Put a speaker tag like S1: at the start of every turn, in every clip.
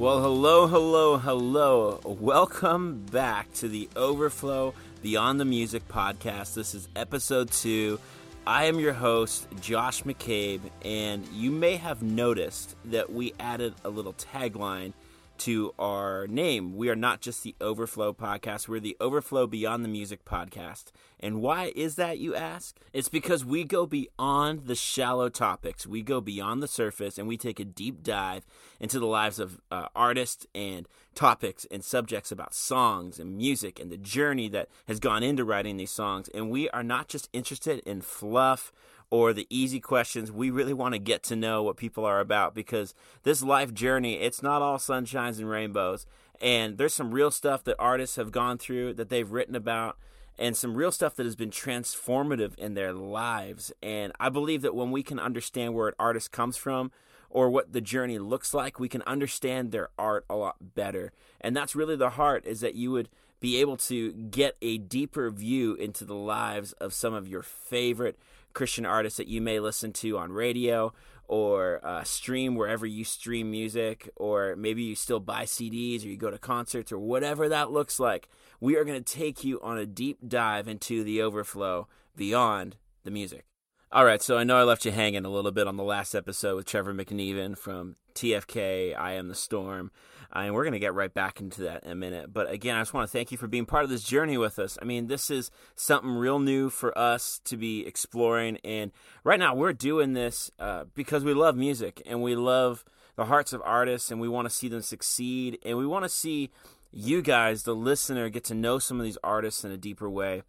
S1: Well, hello, hello, hello. Welcome back to the Overflow Beyond the Music podcast. This is episode two. I am your host, Josh McCabe, and you may have noticed that we added a little tagline to our name. We are not just the Overflow podcast, we're the Overflow Beyond the Music podcast. And why is that, you ask? It's because we go beyond the shallow topics, we go beyond the surface, and we take a deep dive into the lives of uh, artists and topics and subjects about songs and music and the journey that has gone into writing these songs. And we are not just interested in fluff or the easy questions. We really want to get to know what people are about because this life journey, it's not all sunshines and rainbows. And there's some real stuff that artists have gone through that they've written about and some real stuff that has been transformative in their lives. And I believe that when we can understand where an artist comes from, or what the journey looks like, we can understand their art a lot better. And that's really the heart is that you would be able to get a deeper view into the lives of some of your favorite Christian artists that you may listen to on radio or uh, stream wherever you stream music, or maybe you still buy CDs or you go to concerts or whatever that looks like. We are going to take you on a deep dive into the overflow beyond the music. All right, so I know I left you hanging a little bit on the last episode with Trevor McNeven from TFK, I Am the Storm. Uh, and we're going to get right back into that in a minute. But again, I just want to thank you for being part of this journey with us. I mean, this is something real new for us to be exploring. And right now, we're doing this uh, because we love music and we love the hearts of artists and we want to see them succeed. And we want to see you guys, the listener, get to know some of these artists in a deeper way.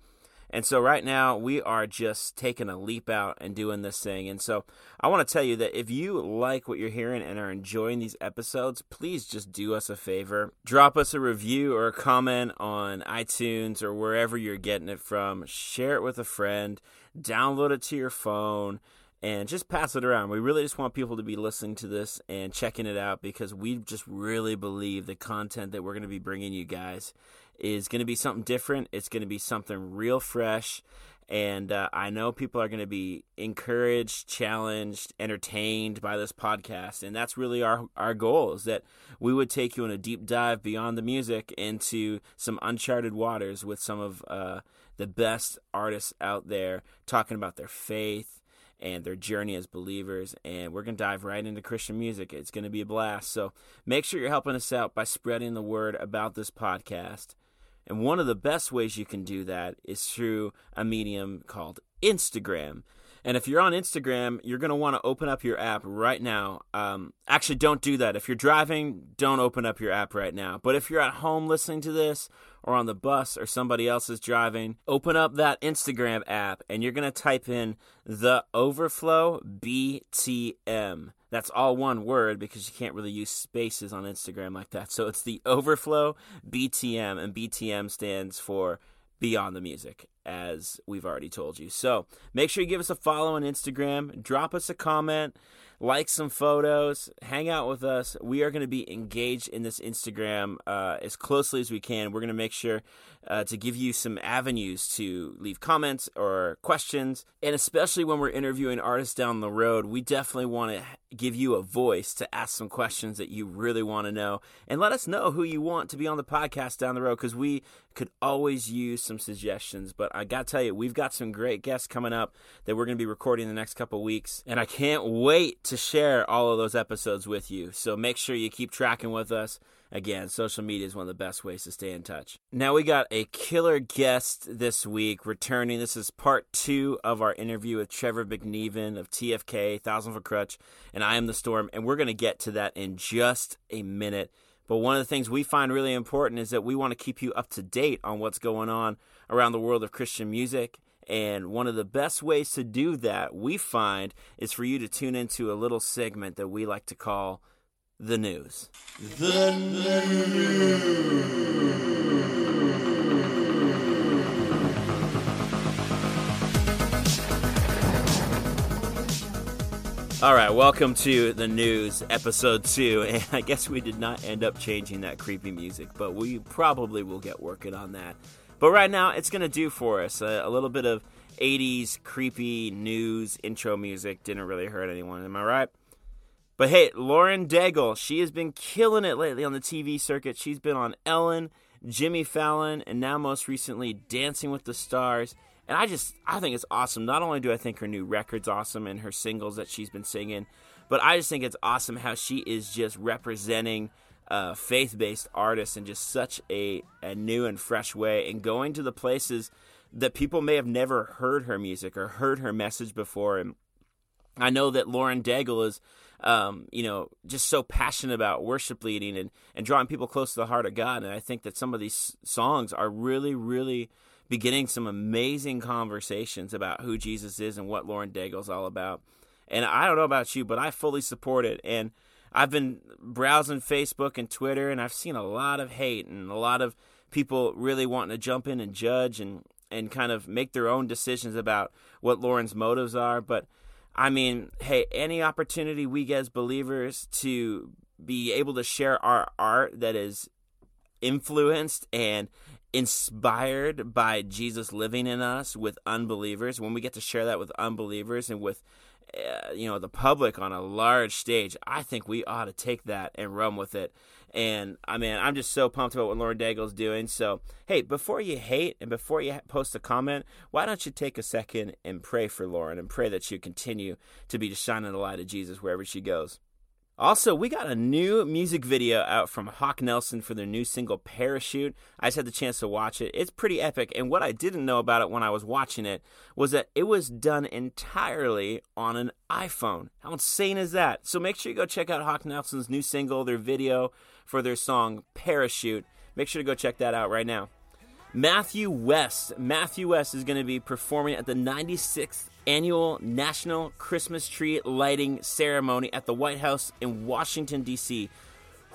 S1: And so right now we are just taking a leap out and doing this thing. And so I want to tell you that if you like what you're hearing and are enjoying these episodes, please just do us a favor. Drop us a review or a comment on iTunes or wherever you're getting it from. Share it with a friend. Download it to your phone and just pass it around. We really just want people to be listening to this and checking it out because we just really believe the content that we're going to be bringing you guys is going to be something different. It's going to be something real fresh. And uh, I know people are going to be encouraged, challenged, entertained by this podcast. And that's really our, our goal is that we would take you on a deep dive beyond the music into some uncharted waters with some of uh, the best artists out there talking about their faith and their journey as believers. And we're going to dive right into Christian music. It's going to be a blast. So make sure you're helping us out by spreading the word about this podcast. And one of the best ways you can do that is through a medium called Instagram. And if you're on Instagram, you're going to want to open up your app right now. Um, actually, don't do that. If you're driving, don't open up your app right now. But if you're at home listening to this, or on the bus, or somebody else is driving, open up that Instagram app and you're going to type in the Overflow BTM. That's all one word because you can't really use spaces on Instagram like that. So it's the Overflow BTM, and BTM stands for Beyond the Music, as we've already told you. So make sure you give us a follow on Instagram, drop us a comment like some photos, hang out with us. We are going to be engaged in this Instagram uh, as closely as we can. We're going to make sure uh, to give you some avenues to leave comments or questions. And especially when we're interviewing artists down the road, we definitely want to give you a voice to ask some questions that you really want to know. And let us know who you want to be on the podcast down the road because we could always use some suggestions. But I got to tell you, we've got some great guests coming up that we're going to be recording the next couple weeks. And I can't wait to share all of those episodes with you. So make sure you keep tracking with us. Again, social media is one of the best ways to stay in touch. Now, we got a killer guest this week returning. This is part two of our interview with Trevor McNeven of TFK, Thousand Foot Krutch, and I Am the Storm. And we're going to get to that in just a minute. But one of the things we find really important is that we want to keep you up to date on what's going on around the world of Christian music. And one of the best ways to do that, we find, is for you to tune into a little segment that we like to call the news. The news. All right, welcome to the news, episode two. And I guess we did not end up changing that creepy music, but we probably will get working on that. But right now, it's going to do for us a, a, little bit of 80s creepy news intro music. Didn't really hurt anyone, am I right? But hey, Lauren Daigle, she has been killing it lately on the TV circuit. She's been on Ellen, Jimmy Fallon, and now most recently Dancing with the Stars. And I just, I think it's awesome. Not only do I think her new record's awesome and her singles that she's been singing, but I just think it's awesome how she is just representing uh, faith-based artists in just such a, a new and fresh way and going to the places that people may have never heard her music or heard her message before. And I know that Lauren Daigle is, um, you know, just so passionate about worship leading and, and drawing people close to the heart of God. And I think that some of these songs are really, really beginning some amazing conversations about who Jesus is and what Lauren Daigle's all about. And I don't know about you, but I fully support it. And I've been browsing Facebook and Twitter, and I've seen a lot of hate and a lot of people really wanting to jump in and judge and and kind of make their own decisions about what Lauren's motives are. But I mean, hey, any opportunity we get as believers to be able to share our art that is influenced and inspired by Jesus living in us with unbelievers, when we get to share that with unbelievers and with uh, you know the public on a large stage, I think we ought to take that and run with it. And I mean, I'm just so pumped about what Lauren Daigle's doing. So, hey, before you hate and before you post a comment, why don't you take a second and pray for Lauren and pray that she continue to be shining the light of Jesus wherever she goes. Also, we got a new music video out from Hawk Nelson for their new single Parachute. I just had the chance to watch it. It's pretty epic, and what I didn't know about it when I was watching it was that it was done entirely on an iPhone. How insane is that? So make sure you go check out Hawk Nelson's new single, their video for their song Parachute. Make sure to go check that out right now. Matthew West. Matthew West is going to be performing at the 96th annual National Christmas Tree Lighting Ceremony at the White House in Washington, D.C.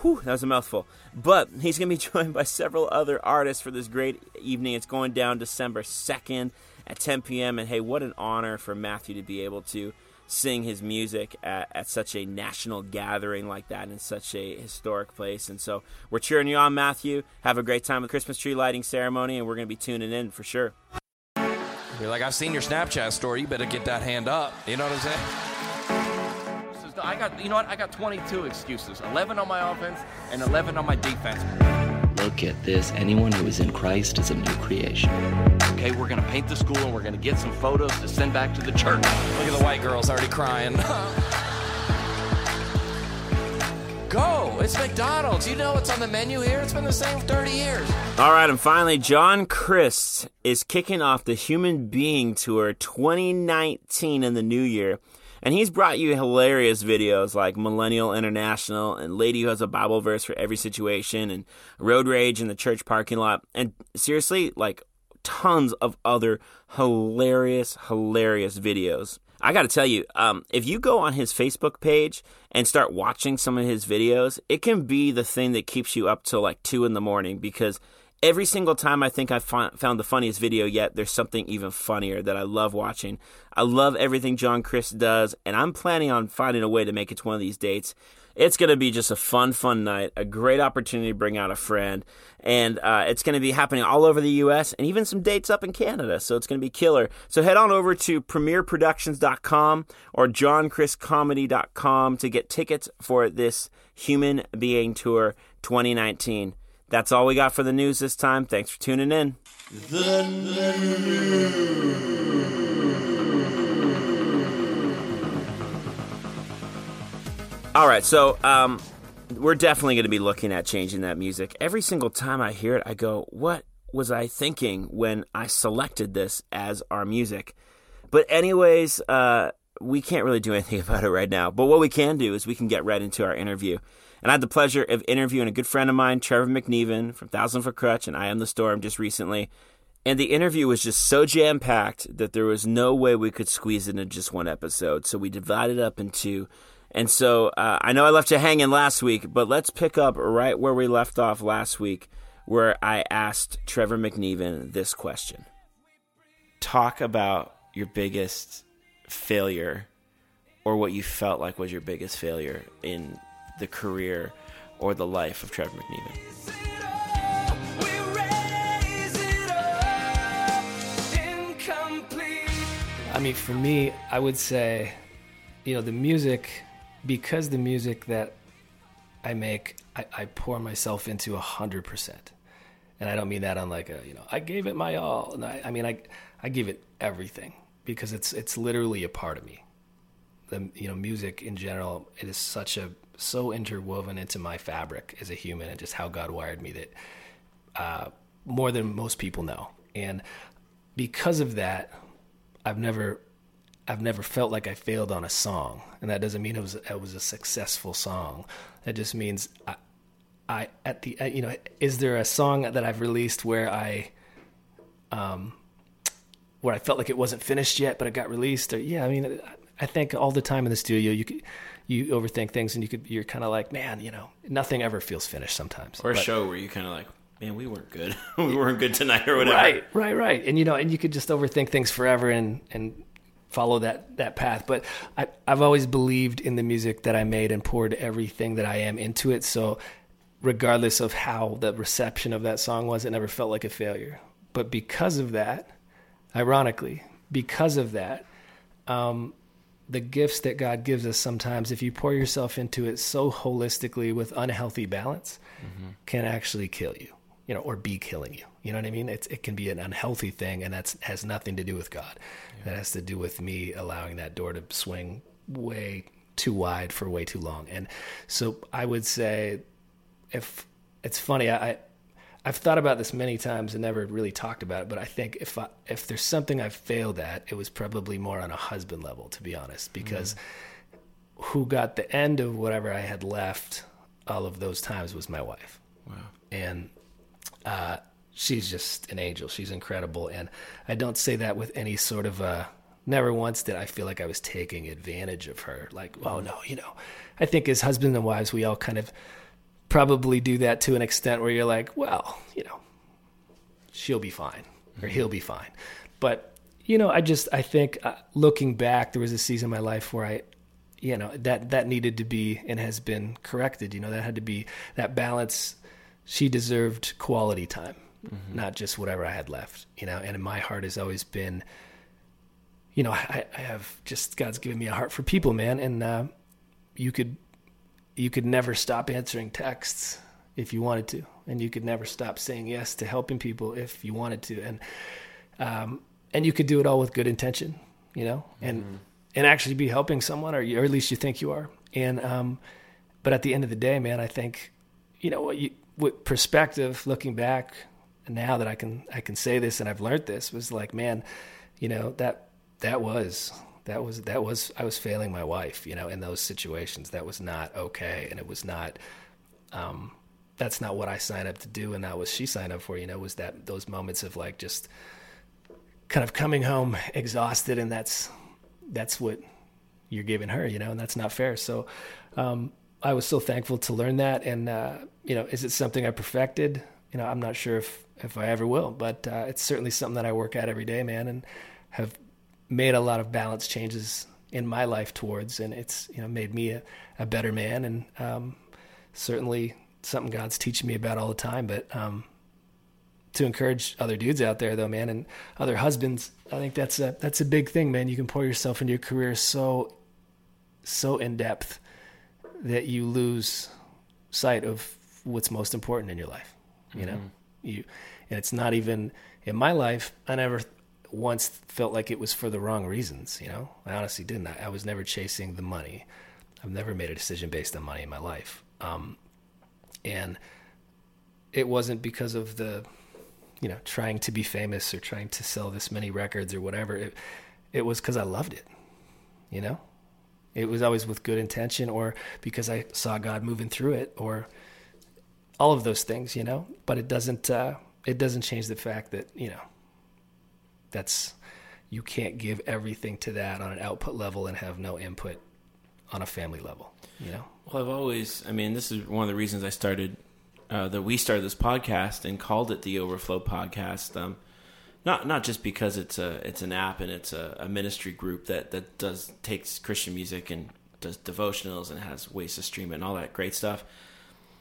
S1: Whew, that was a mouthful. But he's going to be joined by several other artists for this great evening. It's going down December 2nd at 10 p.m. And hey, what an honor for Matthew to be able to sing his music at, at, such a national gathering like that in such a historic place. And so we're cheering you on, Matthew. Have a great time with Christmas tree lighting ceremony, and we're going to be tuning in for sure.
S2: You're like, I've seen your Snapchat story. You better get that hand up. You know what I'm saying?
S3: I got, you know what? I got 22 excuses 11 on my offense and 11 on my defense.
S4: Look at this. Anyone who is in Christ is a new creation.
S3: Okay, we're going to paint the school and we're going to get some photos to send back to the church.
S2: Look at the white girls already crying. Go! It's McDonald's. You know what's on the menu here. It's been the same 30 years.
S1: All right, and finally, John Crist is kicking off the Human Being Tour 2019 in the new year. And he's brought you hilarious videos like Millennial International and Lady Who Has a Bible Verse for Every Situation and Road Rage in the Church Parking Lot. And seriously, like tons of other hilarious, hilarious videos. I got to tell you, um, if you go on his Facebook page and start watching some of his videos, it can be the thing that keeps you up till like two in the morning because every single time I think I found the funniest video yet, there's something even funnier that I love watching. I love everything John Crist does, and I'm planning on finding a way to make it to one of these dates. It's going to be just a fun, fun night, a great opportunity to bring out a friend, and uh, it's going to be happening all over the U.S. and even some dates up in Canada. So it's going to be killer. So head on over to premierproductions.com or johncristcomedy.com to get tickets for this Human Being Tour 2019. That's all we got for the news this time. Thanks for tuning in. The news. All right, so um, we're definitely going to be looking at changing that music. Every single time I hear it, I go, "What was I thinking when I selected this as our music?" But anyways, uh, we can't really do anything about it right now. But what we can do is we can get right into our interview. And I had the pleasure of interviewing a good friend of mine, Trevor McNeven from Thousand Foot Krutch and I Am the Storm just recently. And the interview was just so jam packed that there was no way we could squeeze it into just one episode. So we divided up into and so uh, I know I left you hanging last week, but let's pick up right where we left off last week, where I asked Trevor McNeven this question Talk about your biggest failure or what you felt like was your biggest failure in the career or the life of Trevor McNeven.
S5: I mean, for me, I would say, you know, the music because the music that I make, I, I pour myself into a hundred percent, and I don't mean that on like a you know I gave it my all. And I, I mean I I give it everything because it's it's literally a part of me. The you know music in general, it is such a so interwoven into my fabric as a human and just how God wired me that uh, more than most people know. And because of that, I've never I've never felt like I failed on a song, and that doesn't mean it was it was a successful song. That just means I, I at the you know is there a song that I've released where I um where I felt like it wasn't finished yet, but it got released? Or yeah, I mean I think all the time in the studio you could you overthink things and you could you're kind of like man you know nothing ever feels finished sometimes
S1: or a
S5: But-
S1: show where you kind of like, man, we weren't good. we weren't good tonight or whatever.
S5: Right, right, right. And you know, and you could just overthink things forever and and follow that that path. But I I've always believed in the music that I made and poured everything that I am into it. So regardless of how the reception of that song was, it never felt like a failure. But because of that, ironically, because of that, um, the gifts that God gives us sometimes, if you pour yourself into it so holistically with unhealthy balance, can actually kill you, you know, or be killing you. You know what I mean? It's, it can be an unhealthy thing, and that has nothing to do with God. That has to do with me allowing that door to swing way too wide for way too long. And so I would say, if it's funny, I, I I've thought about this many times and never really talked about it, but I think if I, if there's something I've failed at, it was probably more on a husband level, to be honest, because who got the end of whatever I had left all of those times was my wife.
S1: Wow.
S5: And uh, she's just an angel. She's incredible. And I don't say that with any sort of uh never once did I feel like I was taking advantage of her. Like, oh no, you know, I think as husbands and wives, we all kind of probably do that to an extent where you're like, well, you know, she'll be fine or he'll be fine. But, you know, I just, I think uh, looking back, there was a season in my life where I, you know, that, that needed to be and has been corrected. You know, that had to be that balance. She deserved quality time, not just whatever I had left, you know, and in my heart has always been, you know, I, I have just, God's given me a heart for people, man. And, uh, you could you could never stop answering texts if you wanted to, and you could never stop saying yes to helping people if you wanted to, and um, and you could do it all with good intention, you know, and and actually be helping someone, or, you, or at least you think you are. And um, but at the end of the day, man, I think you know what you with perspective, looking back now that I can I can say this and I've learned this was like, man, you know that that was that was that was I was failing my wife, you know, in those situations. That was not okay, and it was not. Um, that's not what I signed up to do, and that was she signed up for. You know, was that those moments of like just kind of coming home exhausted, and that's that's what you're giving her, you know, and that's not fair. So um, I was so thankful to learn that, and uh, you know, is it something I perfected? You know, I'm not sure if if I ever will, but uh, it's certainly something that I work at every day, man, and have made a lot of balance changes in my life towards, and it's you know made me a, a better man, and um, certainly something God's teaching me about all the time. But um, to encourage other dudes out there, though, man, and other husbands, I think that's a that's a big thing, man. You can pour yourself into your career so so in depth that you lose sight of what's most important in your life. You know, you and it's not even in my life. I never once felt like it was for the wrong reasons. You know, I honestly didn't. I, I was never chasing the money. I've never made a decision based on money in my life. Um, and it wasn't because of the, you know, trying to be famous or trying to sell this many records or whatever. It, it was because I loved it. You know, it was always with good intention or because I saw God moving through it or all of those things, you know, but it doesn't, uh, it doesn't change the fact that, you know, that's, you can't give everything to that on an output level and have no input on a family level, you know?
S1: Well, I've always, I mean, this is one of the reasons I started, uh, that we started this podcast and called it the Overflow Podcast. Um, not not just because it's a it's an app and it's a, a ministry group that that does takes Christian music and does devotionals and has ways to stream it and all that great stuff,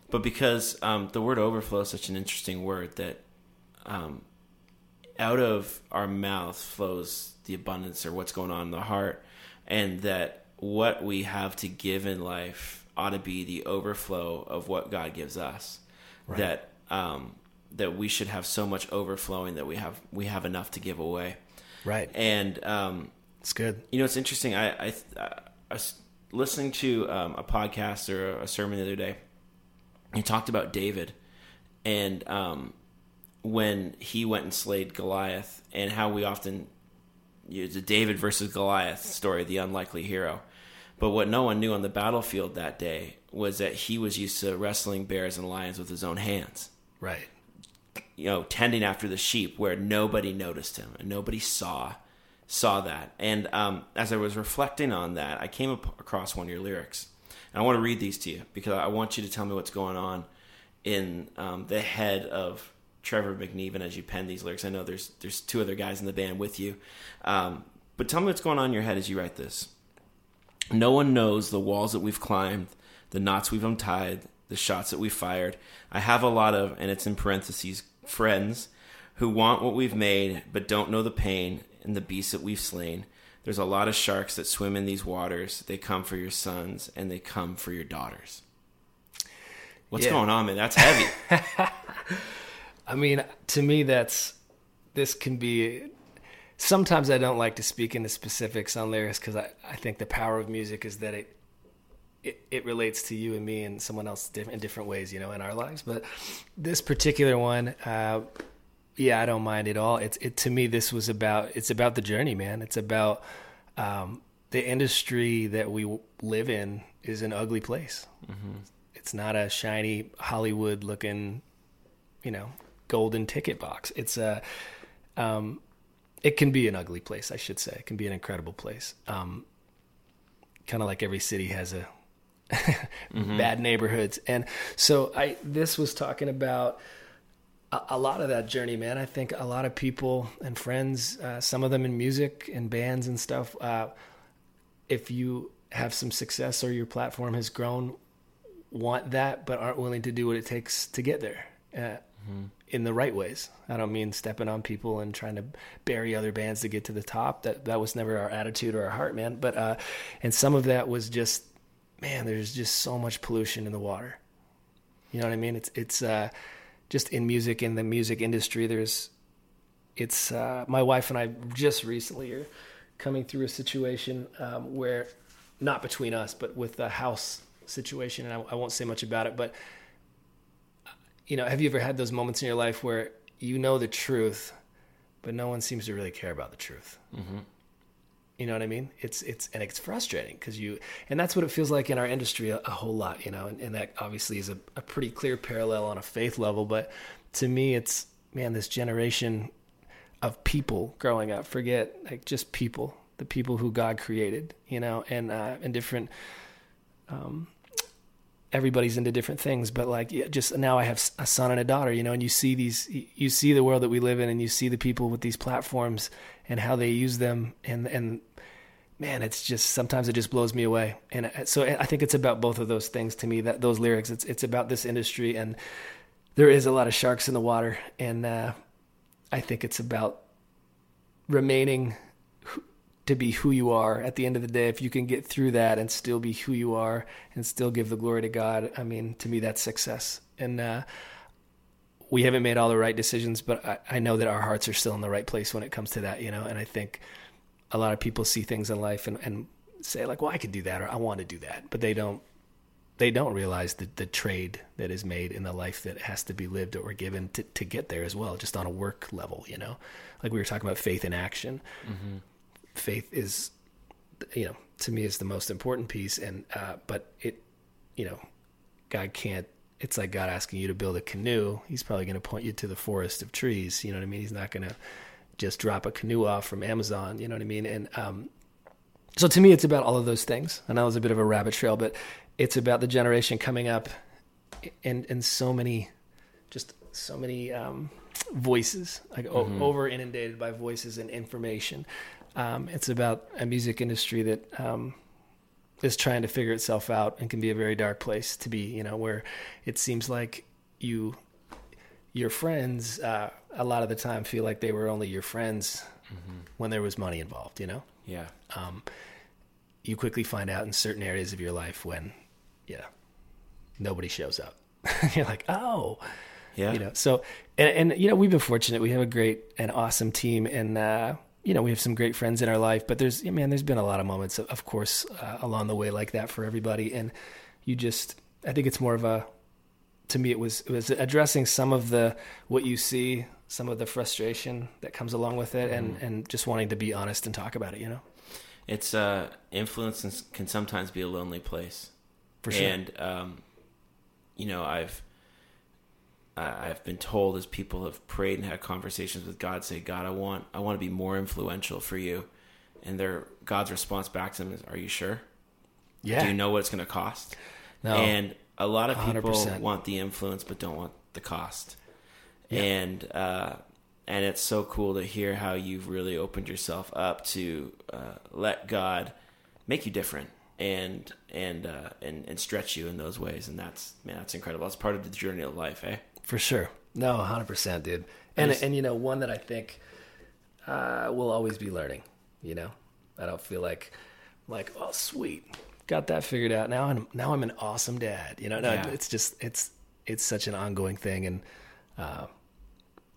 S1: but because um, the word overflow is such an interesting word that um, out of our mouth flows the abundance or what's going on in the heart, and that what we have to give in life ought to be the overflow of what God gives us. That um, that we should have so much overflowing that we have we have enough to give away.
S5: Right.
S1: And um,
S5: It's good.
S1: you know, it's interesting. I, I, I was listening to um, a podcast or a sermon the other day. He talked about David and um, when he went and slayed Goliath, and how we often use the David versus Goliath story, the unlikely hero. But what no one knew on the battlefield that day was that he was used to wrestling bears and lions with his own hands
S5: Right.
S1: you know tending after the sheep where nobody noticed him and nobody saw saw that and um, as i was reflecting on that i came up across one of your lyrics and i want to read these to you because i want you to tell me what's going on in um, the head of trevor mcneven as you pen these lyrics i know there's there's two other guys in the band with you um, but tell me what's going on in your head as you write this no one knows the walls that we've climbed, the knots we've untied, the shots that we've fired. I have a lot of, and it's in parentheses, friends who want what we've made but don't know the pain and the beasts that we've slain. There's a lot of sharks that swim in these waters. They come for your sons and they come for your daughters. What's
S5: Yeah.
S1: going on, man? That's heavy.
S5: I mean, to me, that's this can be. Sometimes I don't like to speak into specifics on lyrics because I, I think the power of music is that it, it it relates to you and me and someone else in different ways, you know, in our lives. But this particular one, uh, yeah, I don't mind at all. It's it to me. This was about it's about the journey, man. It's about um, the industry that we live in is an ugly place. It's not a shiny Hollywood looking you know golden ticket box it's a um it can be an ugly place i should say it can be an incredible place um kind of like every city has a bad neighborhoods and so i this was talking about a, a lot of that journey man i think a lot of people and friends uh, some of them in music and bands and stuff uh, if you have some success or your platform has grown want that but aren't willing to do what it takes to get there uh, in the right ways. I don't mean stepping on people and trying to bury other bands to get to the top. That that was never our attitude or our heart, man. But uh, and some of that was just, man, there's just so much pollution in the water. You know what I mean? It's it's uh, just in music in the music industry. There's it's uh, my wife and I just recently are coming through a situation um, where not between us, but with the house situation, and I, I won't say much about it, but you know, have you ever had those moments in your life where you know the truth, but no one seems to really care about the truth? Mm-hmm. You know what I mean? It's it's and it's frustrating because you and that's what it feels like in our industry a, a whole lot, you know. And, and that obviously is a, a pretty clear parallel on a faith level, but to me, it's man, this generation of people growing up. Forget like just people, the people who God created, you know, and uh, and different everybody's into different things but like yeah, just now i have a son and a daughter you know and you see these you see the world that we live in and you see the people with these platforms and how they use them and and man it's just sometimes it just blows me away. And uh, so i think it's about both of those things to me that those lyrics. It's it's about this industry and there is a lot of sharks in the water and uh i think it's about remaining to be who you are. At the end of the day if you can get through that and still be who you are and still give the glory to god i mean to me that's success. And uh, we haven't made all the right decisions but I, I know that our hearts are still in the right place when it comes to that you know? And i think a lot of people see things in life and, and say like well i could do that or i want to do that. But they don't they don't realize the, the trade that is made in the life that has to be lived or given to, to get there as well just on a work level you know? Like we were talking about faith in action faith is you know to me is the most important piece. And uh but it you know god can't it's like god asking you to build a canoe. He's probably going to point you to the forest of trees. You know what i mean? He's not going to just drop a canoe off from amazon. You know what i mean? And um so to me it's about all of those things. And that was a bit of a rabbit trail but it's about the generation coming up and and so many just so many um voices like o- over inundated by voices and information um, it's about a music industry that um, is trying to figure itself out and can be a very dark place to be. You know, where it seems like you, your friends, uh, a lot of the time feel like they were only your friends when there was money involved. You know,
S1: yeah.
S5: you quickly find out in certain areas of your life when, yeah, nobody shows up. You're like, oh,
S1: Yeah.
S5: you know. So, and, and you know, we've been fortunate. We have a great and awesome team, and uh, you know, we have some great friends in our life. But there's, man, there's been a lot of moments, of, course, uh, along the way like that for everybody. And you just, I think it's more of a, to me, it was it was addressing some of the what you see, some of the frustration that comes along with it, and and just wanting to be honest and talk about it. You know,
S1: It's uh, influence can sometimes be a lonely place.
S5: for sure.
S1: And um, you know, I've I've been told as people have prayed and had conversations with God, say, God, I want I want to be more influential for you. And their God's response back to them is, Are you sure?
S5: yeah.
S1: Do you know what it's going to cost?
S5: No.
S1: And a lot of people
S5: 100%.
S1: want the influence but don't want the cost. Yeah. And uh, and it's so cool to hear how you've really opened yourself up to uh, let God make you different and and uh, and and stretch you in those ways. And that's man, that's incredible. It's part of the journey of life, eh?
S5: For sure. No, 100%, dude. And,
S1: just-
S5: and you know, one that I think uh, will always be learning, you know? I don't feel like, like, oh, sweet. Got that figured out. Now I'm, now I'm an awesome dad. You know, no,
S1: Yeah.
S5: it's just, it's, it's such an ongoing thing. And uh,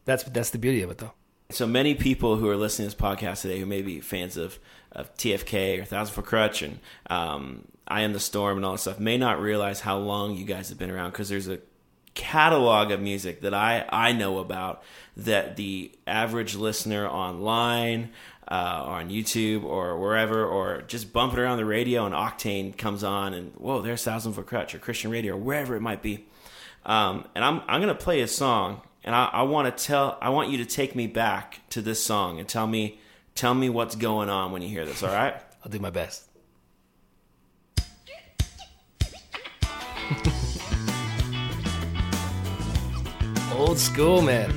S5: that's, that's the beauty of it, though.
S1: So many people who are listening to this podcast today, who may be fans of, of TFK or Thousand Foot Krutch and um, I Am the Storm and all that stuff, may not realize how long you guys have been around because there's a catalog of music that I, I know about that the average listener online uh, or on YouTube or wherever or just bumping around the radio and Octane comes on and whoa, there's Thousand Foot Krutch or Christian Radio or wherever it might be. Um, and I'm I'm gonna play a song, and I, I want to tell I want you to take me back to this song and tell me tell me what's going on when you hear this. All right?
S5: I'll do my best. Old school, man.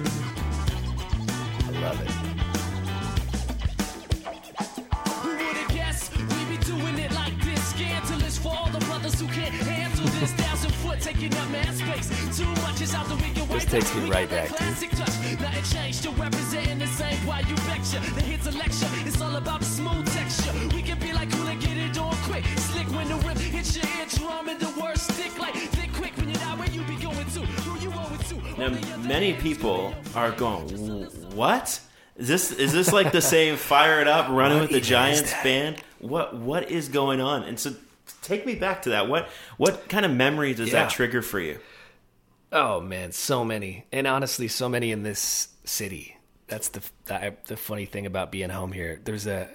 S5: I love it.
S6: Who would've guessed we'd be doing it like this? Scandalous for all the brothers who can't handle this. Thousand foot taking up man space. Too much is out the we can
S5: takes me right back, dude.
S6: Classic touch. Changed. Still representing the same. Why you betcha? The hits a lecture. It's all about the smooth texture. We can be like cool and get it on quick. Slick when the rip hits your eardrum and the words stick like thick
S1: Now,
S6: On the other
S1: many people are going, "What is this? Is this like the same Fire It Up, Running with the Giants band? What what is going on?" And so, take me back to that. What what kind of memory does
S5: Yeah.
S1: that trigger for you?
S5: Oh man, so many, and honestly, so many in this city. That's the the, the funny thing about being home here. There's a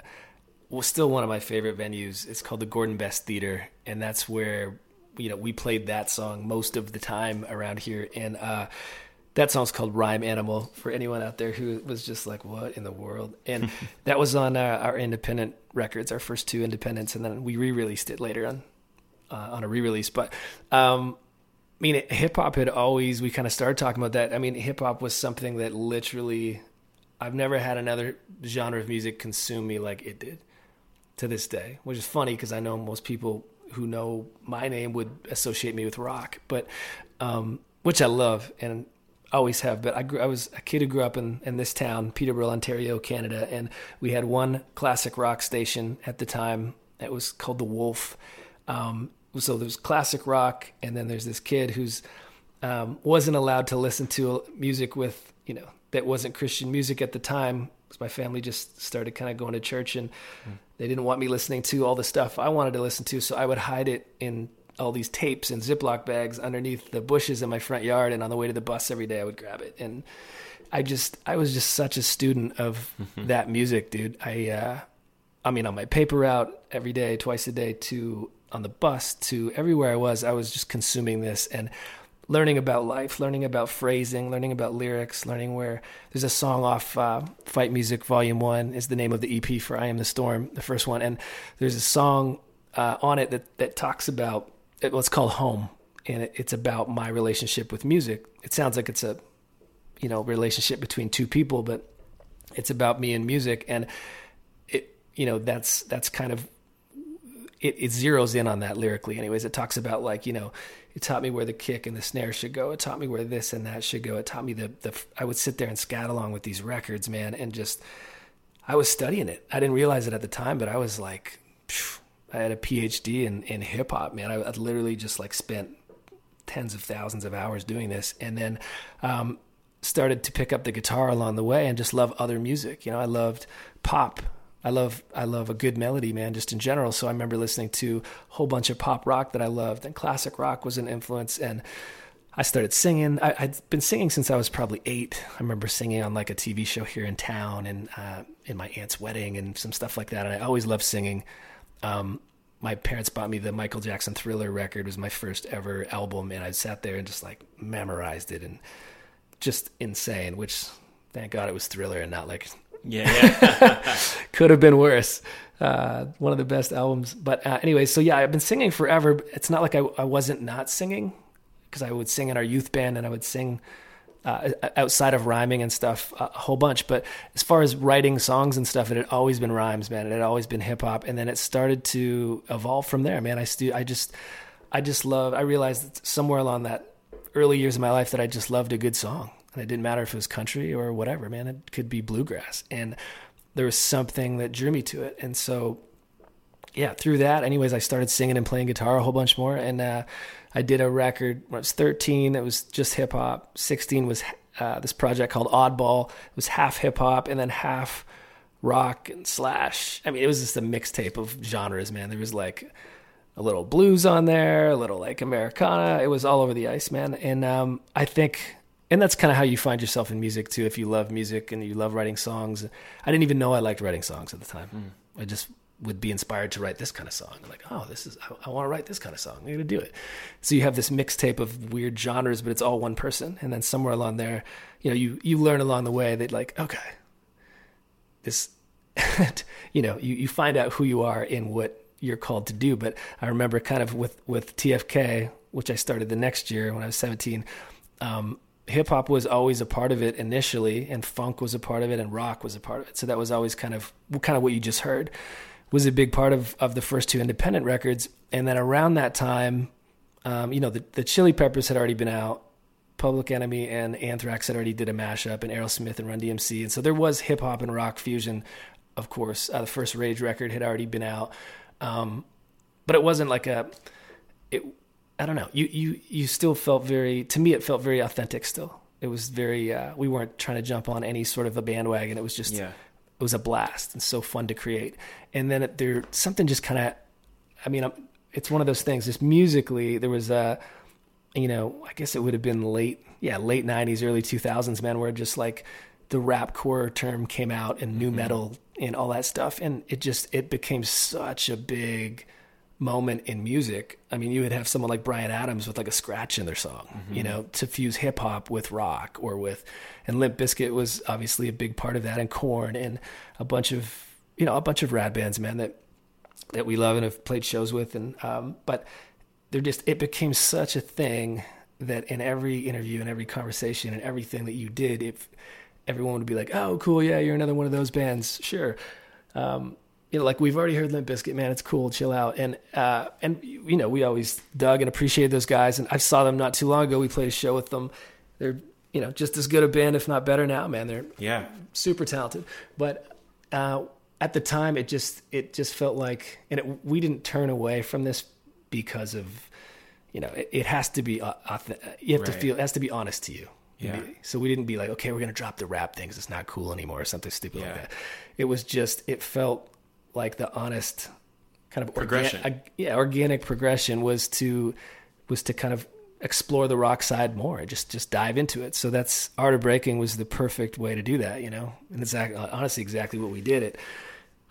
S5: well, still one of my favorite venues. It's called the Gordon Best Theater, and that's where you know we played that song most of the time around here. And uh, that song's called "Rhyme Animal" for anyone out there who was just like, "What in the world?" And that was on uh, our independent records, our first two independents, and then we re-released it later on uh, on a re-release. But um, I mean, hip hop had always, we kind of started talking about that. I mean, hip hop was something that literally, I've never had another genre of music consume me like it did to this day, which is funny because I know most people who know my name would associate me with rock, but, um, which I love and always have. But I, grew, I was a kid who grew up in, in this town, Peterborough, Ontario, Canada, and we had one classic rock station at the time. It was called The Wolf. Um, so there's classic rock, and then there's this kid who's um, wasn't allowed to listen to music with you know that wasn't Christian music at the time my family just started kind of going to church and they didn't want me listening to all the stuff I wanted to listen to, so I would hide it in all these tapes and Ziploc bags underneath the bushes in my front yard, and on the way to the bus every day I would grab it and. I just I was just such a student of that music, dude. I uh I mean on my paper route every day, twice a day to on the bus to everywhere I was, I was just consuming this and learning about life, learning about phrasing, learning about lyrics, learning where there's a song off uh, Fight Music Volume 1 is the name of the EP for I Am the Storm, the first one. And there's a song uh, on it that that talks about it, it's called Home. And it, it's about my relationship with music. It sounds like it's a you know relationship between two people but it's about me and music. And it you know that's that's kind of it, it zeroes in on that lyrically anyways it talks about like you know it taught me where the kick and the snare should go it taught me where this and that should go it taught me the the i would sit there and scat along with these records man and just i was studying it i didn't realize it at the time but i was like phew, I had a PhD in in hip hop. Man, I, I literally just like spent tens of thousands of hours doing this, and then um, started to pick up the guitar along the way and just love other music. You know, I loved pop. I love I love a good melody, man, just in general. So I remember listening to a whole bunch of pop rock that I loved, and classic rock was an influence. And I started singing. I, I'd been singing since I was probably eight. I remember singing on like a TV show here in town and uh, in my aunt's wedding and some stuff like that. And I always loved singing. Um, my parents bought me the Michael Jackson Thriller record. It was my first ever album, and I sat there and just like memorized it and just insane. Which thank God it was Thriller and not like
S1: Yeah,
S5: could have been worse. Uh, one of the best albums. But uh, anyway, so yeah, I've been singing forever. It's not like I, I wasn't not singing because I would sing in our youth band and I would sing uh, outside of rhyming and stuff a whole bunch. But as far as writing songs and stuff, it had always been rhymes, man. It had always been hip hop, and then it started to evolve from there, man. I stu- I just, I just love. I realized somewhere along that early years of my life that I just loved a good song, and it didn't matter if it was country or whatever, man. It could be bluegrass, and there was something that drew me to it, and so yeah, through that, anyways, I started singing and playing guitar a whole bunch more. And uh, I did a record when I was 13 that was just hip hop. 16 was uh, this project called Oddball. It was half hip hop and then half rock and slash. I mean, it was just a mixtape of genres, man. There was like a little blues on there, a little like Americana. It was all over the ice, man. And um, I think, and that's kind of how you find yourself in music too. If you love music and you love writing songs, I didn't even know I liked writing songs at the time. I just would be inspired to write this kind of song. I'm like, oh, this is I, I want to write this kind of song. I'm gonna do it. So you have this mixtape of weird genres, but it's all one person. And then somewhere along there, you know, you you learn along the way that like, okay, this, you know, you you find out who you are in what you're called to do. But I remember kind of with with TFK, which I started the next year when I was 17. Um, hip hop was always a part of it initially, and funk was a part of it, and rock was a part of it. So that was always kind of kind of what you just heard was a big part of of the first two independent records. And then around that time, um, you know, the the Chili Peppers had already been out. Public Enemy and Anthrax had already did a mashup, and Aerosmith and Run DMC, and so there was hip hop and rock fusion. Of course, uh, the first Rage record had already been out, um, but it wasn't like a. It, I don't know. You you you still felt very. To me, it felt very authentic. Still, it was very. Uh, we weren't trying to jump on any sort of a bandwagon. It was just.
S1: Yeah.
S5: It was a blast and so fun to create. And then it, there something just kind of. I mean, I'm- it's one of those things. Just musically, there was a. You know, I guess it would have been late, yeah, late '90s, early 2000s, man, where just like the rap core term came out and nu metal and all that stuff, and it just it became such a big moment in music. I mean, you would have someone like Bryan Adams with like a scratch in their song, you know, to fuse hip hop with rock or with, and Limp Bizkit was obviously a big part of that, and Korn and a bunch of, you know, a bunch of rad bands, man, that that we love and have played shows with, and um, but they're just it became such a thing that in every interview and every conversation and everything that you did, if everyone would be like, "Oh, cool, yeah, you're another one of those bands, sure." Um, you know, like we've already heard Limp Bizkit, man, it's cool, chill out, and uh, and you know, we always dug and appreciated those guys, and I saw them not too long ago. We played a show with them. They're you know just as good a band, if not better now, man. They're
S1: Yeah.
S5: super talented. But uh, at the time, it just it just felt like, and it, we didn't turn away from this because of, you know, it, it has to be. Uh, you have to feel. It has to be honest to you.
S1: Yeah.
S5: So we didn't be like, okay, we're gonna drop the rap things. It's not cool anymore, or something stupid
S1: Yeah.
S5: like that. It was just. It felt like the honest kind of
S1: Progression.
S5: uh, yeah, organic progression was to was to kind of explore the rock side more, just just dive into it. So that's art of breaking was the perfect way to do that, you know. And it's honestly exactly what we did. It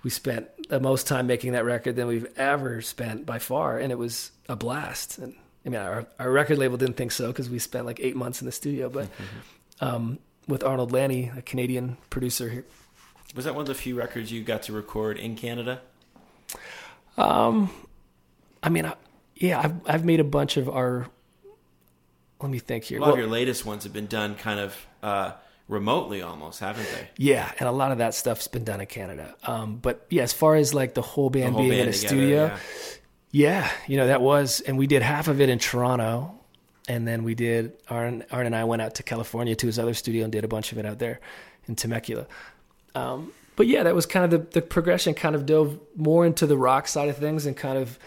S5: we spent the most time making that record than we've ever spent by far, and it was a blast. And I mean, our our record label didn't think so because we spent like eight months in the studio, but. Um, with Arnold Lanni, a Canadian producer here,
S1: Was that one of the few records you got to record in Canada?
S5: Um, I mean, I, yeah, I've I've made a bunch of our. Let me think here.
S1: A lot of your latest ones have been done kind of uh, remotely, almost, haven't they?
S5: yeah, and a lot of that stuff's been done in Canada. Um, but yeah, as far as like the whole band
S1: whole
S5: being in a
S1: together,
S5: studio,
S1: yeah.
S5: yeah. you know that was, and we did half of it in Toronto, and then we did. Arn, Arn and I went out to California to his other studio and did a bunch of it out there in Temecula. Um, but yeah, that was kind of the, the progression. Kind of dove more into the rock side of things and kind of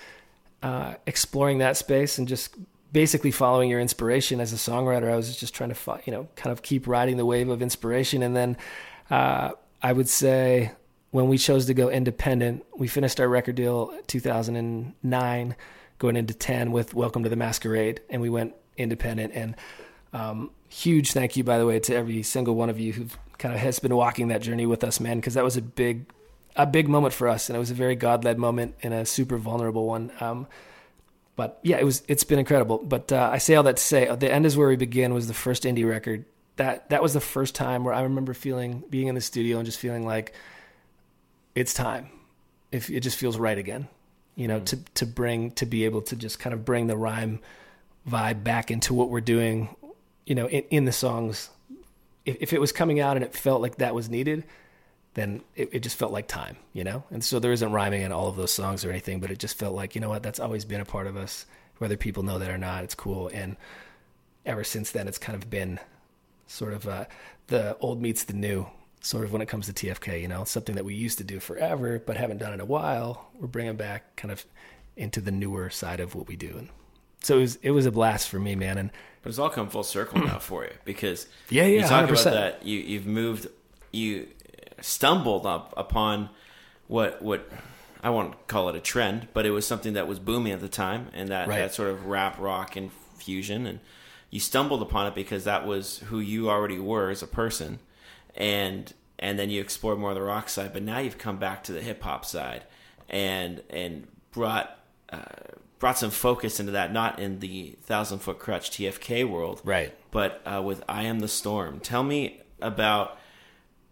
S5: uh, exploring that space and just basically following your inspiration as a songwriter. I was just trying to, you know, kind of keep riding the wave of inspiration. And then uh, I would say when we chose to go independent, we finished our record deal 2009, going into 10 with Welcome to the Masquerade, and we went independent. And um, huge thank you, by the way, to every single one of you who kind of has been walking that journey with us, man, because that was a big, a big moment for us, and it was a very God led moment and a super vulnerable one. Um, but yeah, it was. It's been incredible. But uh, I say all that to say, the end is where we begin was the first indie record. That that was the first time where I remember feeling being in the studio and just feeling like it's time. If it just feels right again, you know, to to bring to be able to just kind of bring the rhyme vibe back into what we're doing, you know, in, in the songs. If, if it was coming out and it felt like that was needed, then it, it just felt like time, you know? And so there isn't rhyming in all of those songs or anything, but it just felt like, you know what, that's always been a part of us, whether people know that or not, it's cool. And ever since then, it's kind of been sort of uh, the old meets the new, sort of when it comes to TFK, you know, something that we used to do forever, but haven't done in a while. We're bringing back kind of into the newer side of what we do. And so it was, it was a blast for me, man. And
S1: But it's all come full circle now for you because
S5: Yeah, yeah,
S1: you talk
S5: 100%.
S1: about that. You you've moved, you stumbled up upon what what I won't call it a trend, but it was something that was booming at the time, and that
S5: Right.
S1: that sort of rap rock infusion, and you stumbled upon it because that was who you already were as a person, and and then you explored more of the rock side, but now you've come back to the hip hop side, and and brought. Uh, brought some focus into that, not in the Thousand Foot Krutch TFK world,
S5: Right.
S1: But uh, with I Am the Storm, tell me about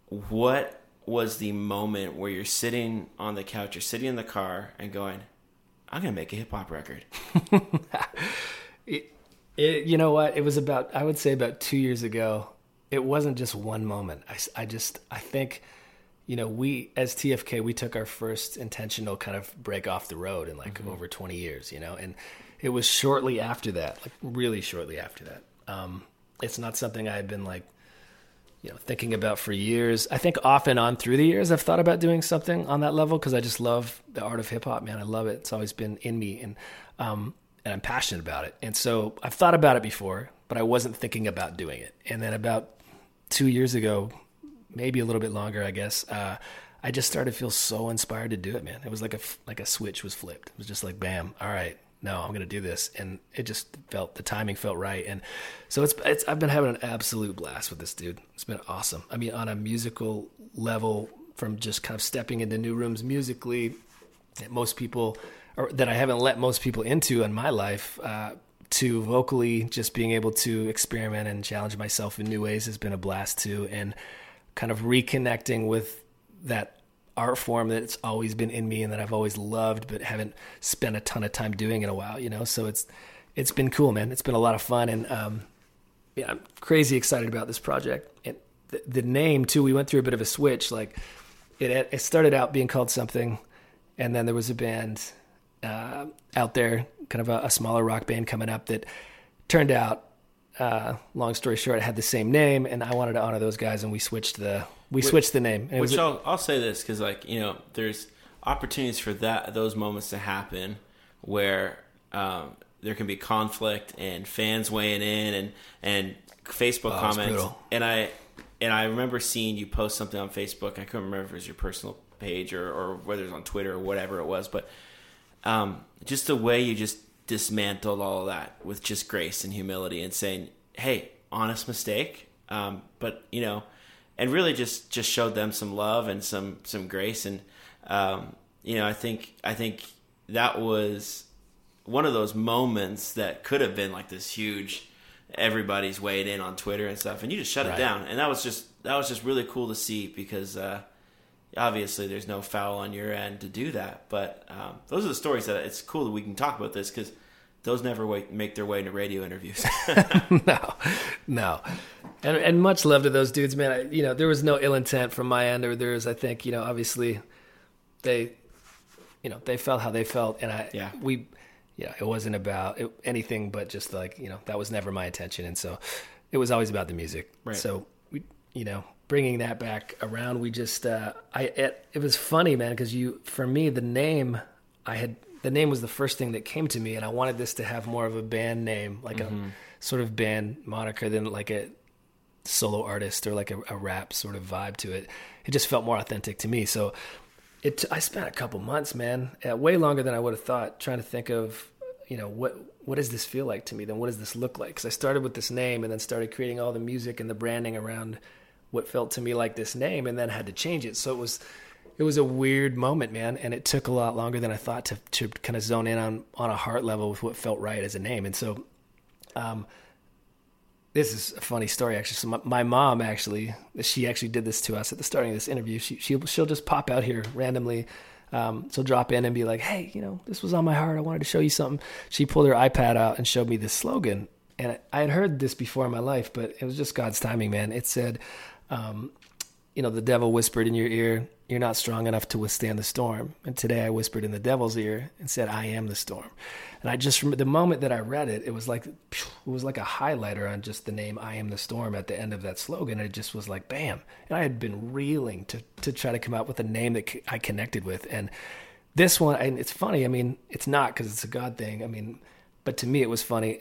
S1: what was the moment where you're sitting on the couch, you're sitting in the car, and going, "I'm gonna make a hip hop record."
S5: It, you know what? It was about, I would say about two years ago. It wasn't just one moment. I, I just, I think, you know, we, as TFK, we took our first intentional kind of break off the road in like over 20 years, you know, and it was shortly after that, like really shortly after that. Um, it's not something I had been like, you know, thinking about for years. I think off and on through the years, I've thought about doing something on that level because I just love the art of hip hop, man. I love it. It's always been in me, and um, and I'm passionate about it. And so I've thought about it before, but I wasn't thinking about doing it. And then about two years ago, maybe a little bit longer, I guess. Uh, I just started to feel so inspired to do it, man. It was like a like a switch was flipped. It was just like, bam, all right, no, I'm gonna do this, and it just felt the timing felt right, and so it's it's I've been having an absolute blast with this dude. It's been awesome. I mean, on a musical level, from just kind of stepping into new rooms musically, that most people or that I haven't let most people into in my life. Uh, to vocally just being able to experiment and challenge myself in new ways has been a blast too and kind of reconnecting with that art form that's always been in me and that I've always loved but haven't spent a ton of time doing in a while you know? So it's it's been cool man. It's been a lot of fun and um yeah I'm crazy excited about this project. And the, the name too we went through a bit of a switch. Like it it started out being called something and then there was a band uh, out there, kind of a, a smaller rock band coming up that turned out. Uh, long story short, it had the same name, and I wanted to honor those guys, and we switched the we switched the name. And it was
S1: Which I'll, I'll say this because, like, you know, there's opportunities for that those moments to happen where um, there can be conflict and fans weighing in and and Facebook
S5: Oh,
S1: comments. And I and I remember seeing you post something on Facebook. I couldn't remember if it was your personal page or, or whether it was on Twitter or whatever it was, but um, just the way you just dismantled all of that with just grace and humility and saying, "Hey, honest mistake," um, but you know, and really just just showed them some love and some some grace. And um, you know, I think I think that was one of those moments that could have been like this huge everybody's weighed in on Twitter and stuff. And you just shut
S5: Right.
S1: it down. And that was just that was just really cool to see because uh obviously there's no foul on your end to do that but um, those are the stories that it's cool that we can talk about this because those never wait, make their way into radio interviews
S5: no, no, and and much love to those dudes, man. I, you know, there was no ill intent from my end, or there was, I think, you know, obviously, they, you know, they felt how they felt, and I,
S1: Yeah.
S5: we, yeah, it wasn't about it, anything but just like you know that was never my intention, and so it was always about the music.
S1: Right.
S5: So we, you know, bringing that back around, we just uh, I it, it was funny, man, because you for me the name I had the name was the first thing that came to me, and I wanted this to have more of a band name, like a sort of band moniker than like a solo artist or like a, a rap sort of vibe to it. It just felt more authentic to me. So it I spent a couple months, man, uh, way longer than I would have thought, trying to think of you know what what does this feel like to me? Then what does this look like? Because I started with this name and then started creating all the music and the branding around what felt to me like this name, and then had to change it. So it was it was a weird moment, man, and it took a lot longer than I thought to to kind of zone in on on a heart level with what felt right as a name. And so, um, this is a funny story actually. So my, my mom actually, she actually did this to us at the starting of this interview. She she'll, she'll just pop out here randomly. Um, she'll drop in and be like, "Hey, you know, this was on my heart. I wanted to show you something." She pulled her iPad out and showed me this slogan, and I had heard this before in my life, but it was just God's timing, man. It said, um, "You know, the devil whispered in your ear, you're not strong enough to withstand the storm." And today I whispered in the devil's ear and said, "I am the storm." And I just remember the moment that I read it, it was like it was like a highlighter on just the name "I am the storm" at the end of that slogan. It just was like bam. And I had been reeling to to try to come up with a name that I connected with. And this one, and it's funny. I mean, it's not because it's a God thing. I mean, but to me, it was funny.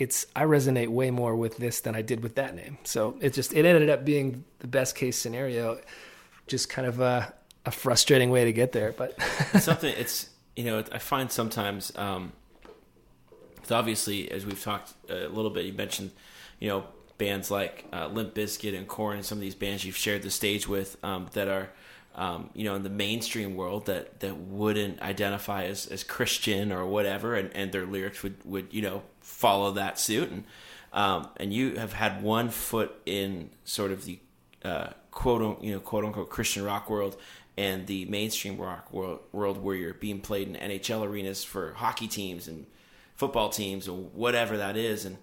S5: It's I resonate way more with this than I did with that name. So it just it ended up being the best case scenario. Just kind of a, a frustrating way to get there, but
S1: something it's you know I find sometimes um, obviously as we've talked a little bit. You mentioned you know bands like uh, Limp Bizkit and Korn and some of these bands you've shared the stage with um, that are um, you know in the mainstream world that that wouldn't identify as, as Christian or whatever, and, and their lyrics would would you know follow that suit. And um, and you have had one foot in sort of the uh, quote you know quote unquote Christian rock world and the mainstream rock world, world where you're being played in NHL arenas for hockey teams and football teams or whatever that is. And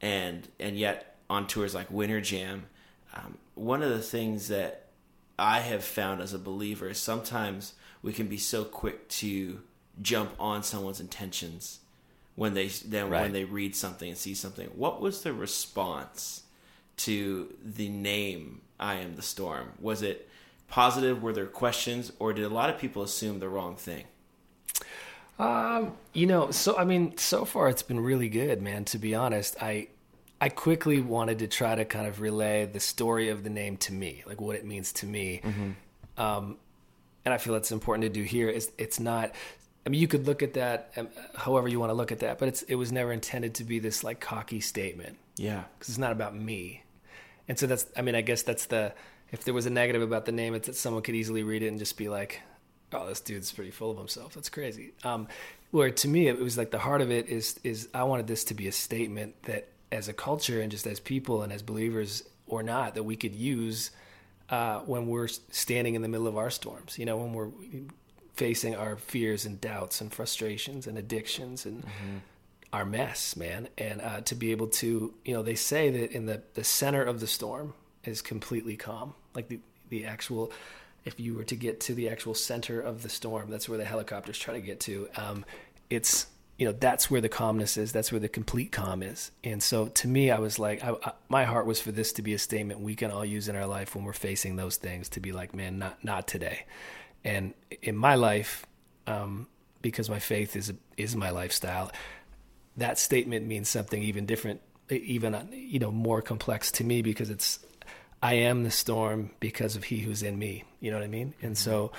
S1: and and yet on tours like Winter Jam um, one of the things that I have found as a believer is sometimes we can be so quick to jump on someone's intentions when they then
S5: Right.
S1: when they read something and see something. What was the response to the name I am the storm was it positive? Were there questions? Or did a lot of people assume the wrong thing?
S5: Um, You know, so I mean, so far it's been really good, man. To be honest, I I quickly wanted to try to kind of relay the story of the name to me, like what it means to me. Um, and I feel that's important to do here. Is it's not. I mean, you could look at that um, however you want to look at that, but it's it was never intended to be this like cocky statement
S1: yeah
S5: because it's not about me. And so that's, I mean, I guess that's the, if there was a negative about the name, it's that someone could easily read it and just be like, oh, this dude's pretty full of himself. That's crazy. Um, where to me, it was like the heart of it is, is I wanted this to be a statement that as a culture and just as people and as believers or not, that we could use uh, when we're standing in the middle of our storms, you know, when we're facing our fears and doubts and frustrations and addictions and our mess, man. And uh, to be able to, you know, they say that in the, the center of the storm is completely calm. Like the, the actual, if you were to get to the actual center of the storm, that's where the helicopters try to get to. Um, it's, you know, that's where the calmness is. That's where the complete calm is. And so to me, I was like, I, I, my heart was for this to be a statement we can all use in our life when we're facing those things to be like, man, not, not today. And in my life, um, because my faith is, is my lifestyle, that statement means something even different, even you know more complex to me because it's I am the storm because of He who's in me. You know what I mean? And so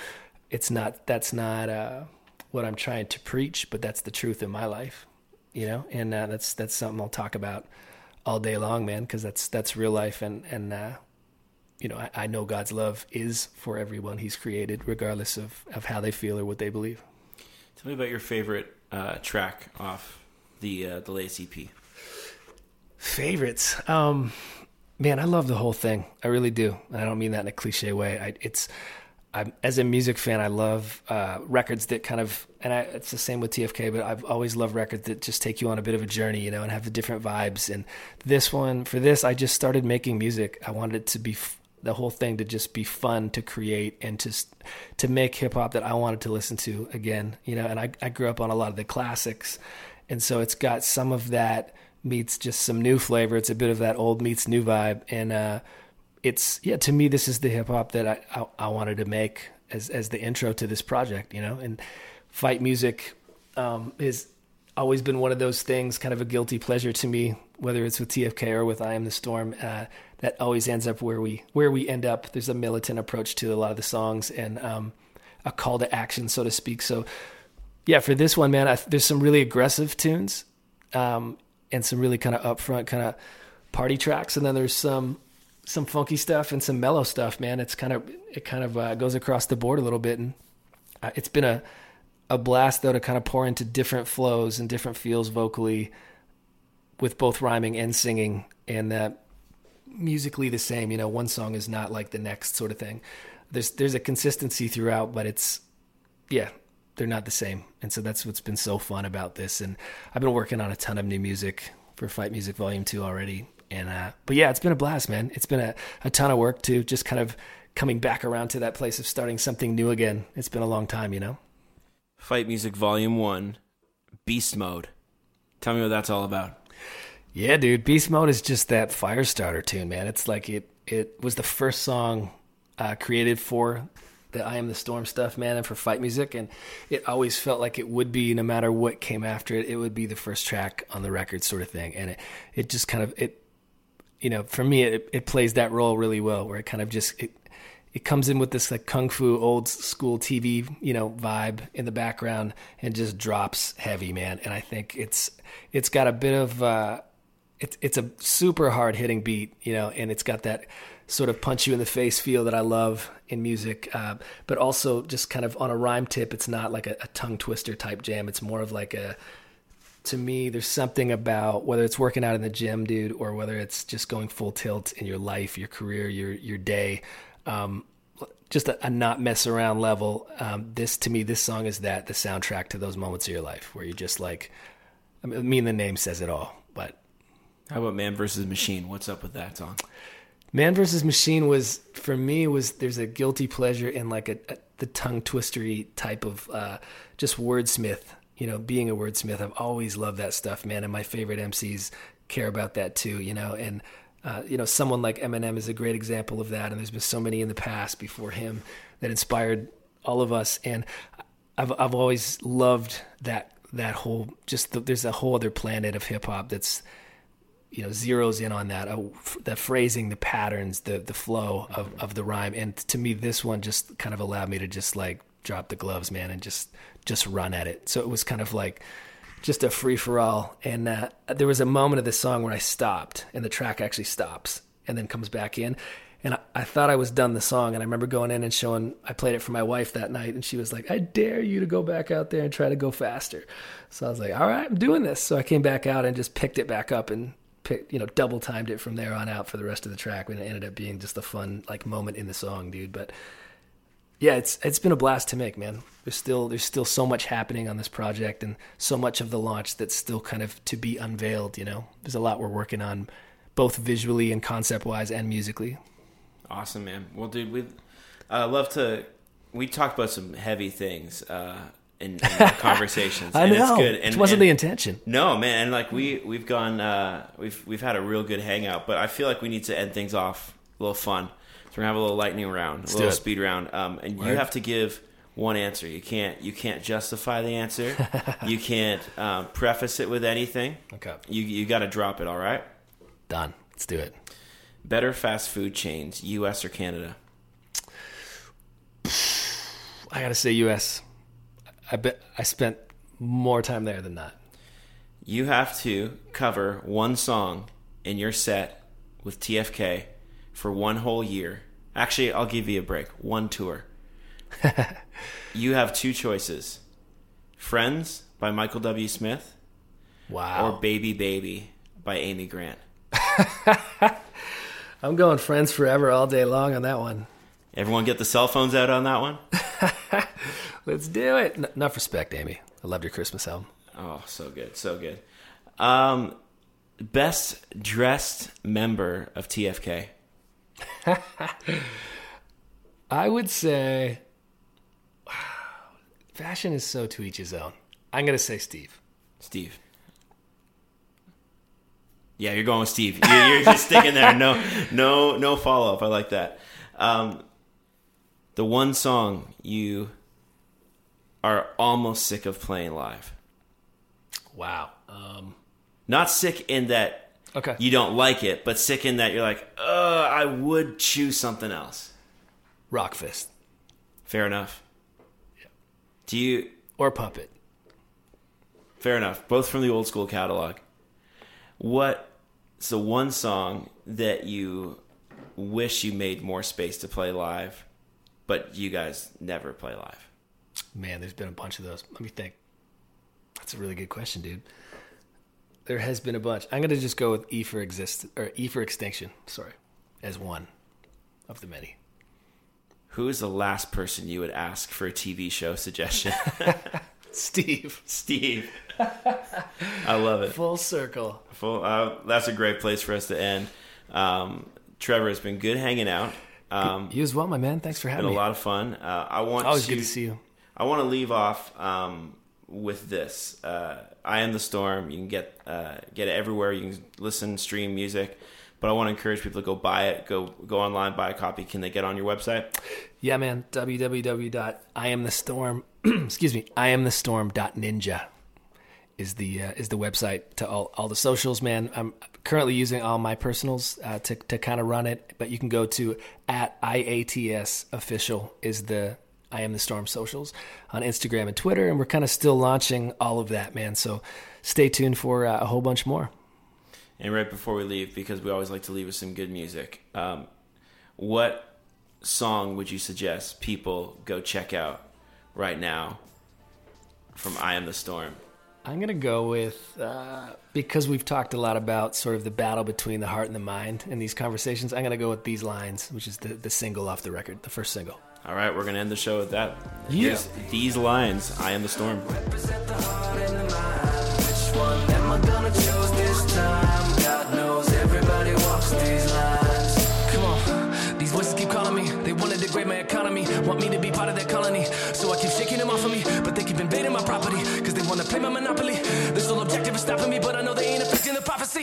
S5: it's not that's not uh, what I'm trying to preach, but that's the truth in my life. You know, and uh, that's that's something I'll talk about all day long, man, because that's that's real life, and and uh, you know I, I know God's love is for everyone He's created, regardless of of how they feel or what they believe.
S1: tell me about your favorite uh, track off the uh, the latest EP
S5: Favorites. Um, man, I love the whole thing. I really do. I don't mean that in a cliche way. I, it's, I'm, as a music fan, I love uh, records that kind of, and I, it's the same with TFK, but I've always loved records that just take you on a bit of a journey, you know, and have the different vibes. And this one, for this, I just started making music. I wanted it to be f- the whole thing to just be fun to create and to to make hip hop that I wanted to listen to again, you know. And I, I grew up on a lot of the classics, and so it's got some of that meets just some new flavor. It's a bit of that old meets new vibe, and uh, it's yeah to me this is the hip hop that I, I I wanted to make as as the intro to this project, you know, and fight music um, is always been one of those things, kind of a guilty pleasure to me, whether it's with TFK or with I Am the Storm. Uh, that always ends up where we where we end up. There's a militant approach to a lot of the songs and um, a call to action, so to speak. So, yeah, for this one, man, I, there's some really aggressive tunes um, and some really kind of upfront kind of party tracks, and then there's some some funky stuff and some mellow stuff. Man, it's kind of it kind of uh, goes across the board a little bit, and uh, it's been a a blast though to kind of pour into different flows and different feels vocally with both rhyming and singing and that musically the same. You know one song is not like the next sort of thing. There's there's a consistency throughout but it's yeah they're not the same. And so that's what's been so fun about this. And i've been working on a ton of new music for fight music volume 2 already and uh but yeah it's been a blast man it's been a, a ton of work to just kind of coming back around to that place of starting something new again it's been a long time you know
S1: Fight Music Volume 1, Beast Mode. Tell me what that's all about.
S5: Yeah, dude. Beast Mode is just that fire starter tune, man. It's like it it was the first song uh, created for the I Am the Storm stuff, man, and for fight music. And it always felt like it would be, no matter what came after it, it would be the first track on the record, sort of thing. And it, it just kind of, it, you know, for me, it, it plays that role really well, where it kind of just, it, it comes in with this like kung fu old school TV, you know, vibe in the background and just drops heavy, man. And I think it's it's got a bit of uh it's it's a super hard hitting beat, you know, and it's got that sort of punch you in the face feel that I love in music, uh, but also just kind of on a rhyme tip. It's not like a, a tongue twister type jam. It's more of like a to me, there's something about whether it's working out in the gym, dude, or whether it's just going full tilt in your life, your career, your your day um, just a, a, not mess around level. Um, this to me, this song is that the soundtrack to those moments of your life where you just like. I mean, the name says it all. But
S1: how about Man versus Machine? What's up with that song?
S5: Man versus Machine was for me was there's a guilty pleasure in like a, a the tongue twistery type of uh, just wordsmith. You know, being a wordsmith, I've always loved that stuff, man. And my favorite MCs care about that too. You know, and uh, you know, someone like Eminem is a great example of that, and there's been so many in the past before him that inspired all of us. And I've I've always loved that that whole just the, there's a whole other planet of hip hop that's you know zeroes in on that uh, the phrasing, the patterns, the the flow of of the rhyme. And to me, this one just kind of allowed me to just like drop the gloves, man, and just just run at it. So it was kind of like just a free for all. And uh, there was a moment of the song where I stopped, and the track actually stops and then comes back in. And I, I, thought I was done the song. And I remember going in and showing, I played it for my wife that night, and she was like, I dare you to go back out there and try to go faster. So I was like, all right, I'm doing this. So I came back out and just picked it back up and picked, you know, double timed it from there on out for the rest of the track. And it ended up being just a fun, like, moment in the song, dude. But yeah, it's it's been a blast to make, man. There's still there's still so much happening on this project, and so much of the launch that's still kind of to be unveiled. You know, there's a lot we're working on, both visually and concept wise, and musically.
S1: Awesome, man. Well, dude, we uh, love to. We talked about some heavy things uh, in, in conversations.
S5: I
S1: and
S5: know.
S1: It's good. And,
S5: it wasn't
S1: and,
S5: the intention.
S1: No, man. And like we we've gone, uh, we've we've had a real good hangout, but I feel like we need to end things off a little fun. So we're gonna have a little lightning round, a
S5: Let's
S1: little speed round, um, and you have to give one answer. You can't you can't justify the answer. you can't um, preface it with anything.
S5: Okay.
S1: You you got to drop it. All right.
S5: Done. Let's do it.
S1: Better fast food chains, U.S. or Canada?
S5: I gotta say, U.S. I bet I spent more time there than not.
S1: You have to cover one song in your set with TFK for one whole year. Actually, I'll give you a break. One tour. you have two choices: "Friends" by Michael W. Smith
S5: Wow.
S1: or "Baby Baby" by Amy Grant.
S5: I'm going friends forever all day long on that one.
S1: Everyone get the cell phones out on that one.
S5: Let's do it. N- enough respect, Amy. I loved your Christmas album.
S1: Oh, so good, so good. Um, best dressed member of TFK.
S5: I would say wow, fashion is so to each his own. I'm gonna say Steve.
S1: Steve. Yeah, you're going with Steve. You're, you're just sticking there. No, no, no follow up. I like that. Um, the one song you are almost sick of playing live.
S5: Wow. Um,
S1: Not sick in that
S5: okay.
S1: you don't like it, but sick in that you're like, uh, I would choose something else.
S5: Rawkfist
S1: Fair enough. Do you?
S5: or Puppet.
S1: Fair enough. Both from the old school catalog. What's the one song that you wish you made more space to play live, but you guys never play live?
S5: Man, there's been a bunch of those. Let me think. That's a really good question, dude. There has been a bunch. I'm gonna just go with E for exist or E for extinction. Sorry, as one of the many.
S1: Who is the last person you would ask for a TV show suggestion?
S5: Steve,
S1: Steve. I love it.
S5: full circle.
S1: Full, uh, that's a great place for us to end. Um, Trevor, it's been good hanging out. Um,
S5: You as well, my man. Thanks for having
S1: been
S5: having
S1: a lot of fun. Uh, I want
S5: Always
S1: to,
S5: good to see you.
S1: I want to leave off um, with this. Uh, I am the storm. You can get uh, get it everywhere. You can listen, stream music. But I want to encourage people to go buy it. Go go online, buy a copy. Can they get on your website?
S5: Yeah, man. www.iamthestorm. excuse me. Iamthestorm.ninja is the uh, is the website to all, all the socials. Man, I'm currently using all my personals uh, to to kind of run it, but you can go to at iats official is the I am the storm socials on Instagram and Twitter, and we're kind of still launching all of that, man. So stay tuned for uh, a whole bunch more.
S1: And right before we leave, because we always like to leave with some good music, um, what song would you suggest people go check out right now from I Am the Storm?
S5: I'm gonna go with uh, because we've talked a lot about sort of the battle between the heart and the mind in these conversations. I'm gonna go with these lines, which is the the single off the record, the first single.
S1: All right, we're going to end the show with that.
S5: Yeah.
S1: Here's these lines I Am the Storm.
S6: Which one am I gonna choose this time? God knows everybody walks these lines. Come on, these voices keep calling me. They wanna degrade my economy, want me to be part of their colony. So I keep shaking them off of me, but they keep invading my property. Cause they wanna play my monopoly. Their sole objective is stopping me, but I know they ain't affecting the prophecy.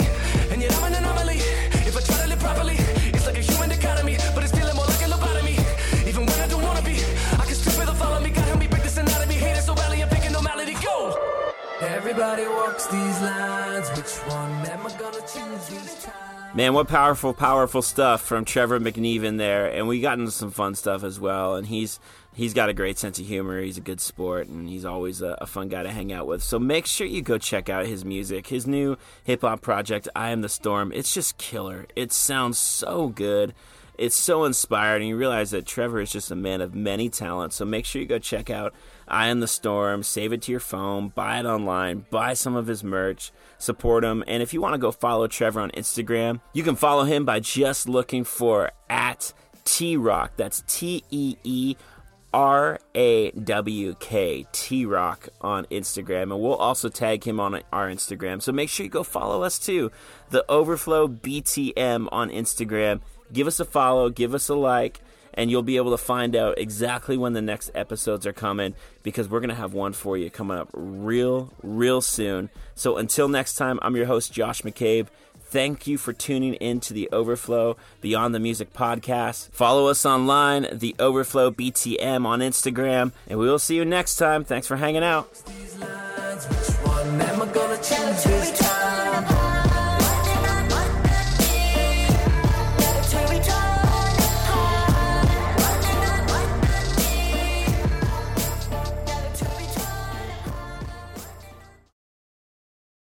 S6: Everybody walks these lines. Which one am I gonna choose?
S1: Man, what powerful, powerful stuff from Trevor McNevan there, and we got into some fun stuff as well. And he's he's got a great sense of humor. He's a good sport, and he's always a, a fun guy to hang out with. So make sure you go check out his music, his new hip hop project, I Am the Storm. It's just killer. It sounds so good. It's so inspired, and you realize that Trevor is just a man of many talents. So make sure you go check out I Am the Storm, save it to your phone, buy it online, buy some of his merch, support him. And if you want to go follow Trevor on Instagram, you can follow him by just looking for at T Rock. That's T E E R A W K T Rock on Instagram, and we'll also tag him on our Instagram. So make sure you go follow us too. The Overflow BTM on Instagram. Give us a follow, give us a like, and you'll be able to find out exactly when the next episodes are coming because we're going to have one for you coming up real, real soon. So until next time, I'm your host, Josh McCabe. Thank you for tuning in to the Overflow Beyond the Music podcast. Follow us online, the Overflow BTM on Instagram, and we will see you next time. Thanks for hanging out.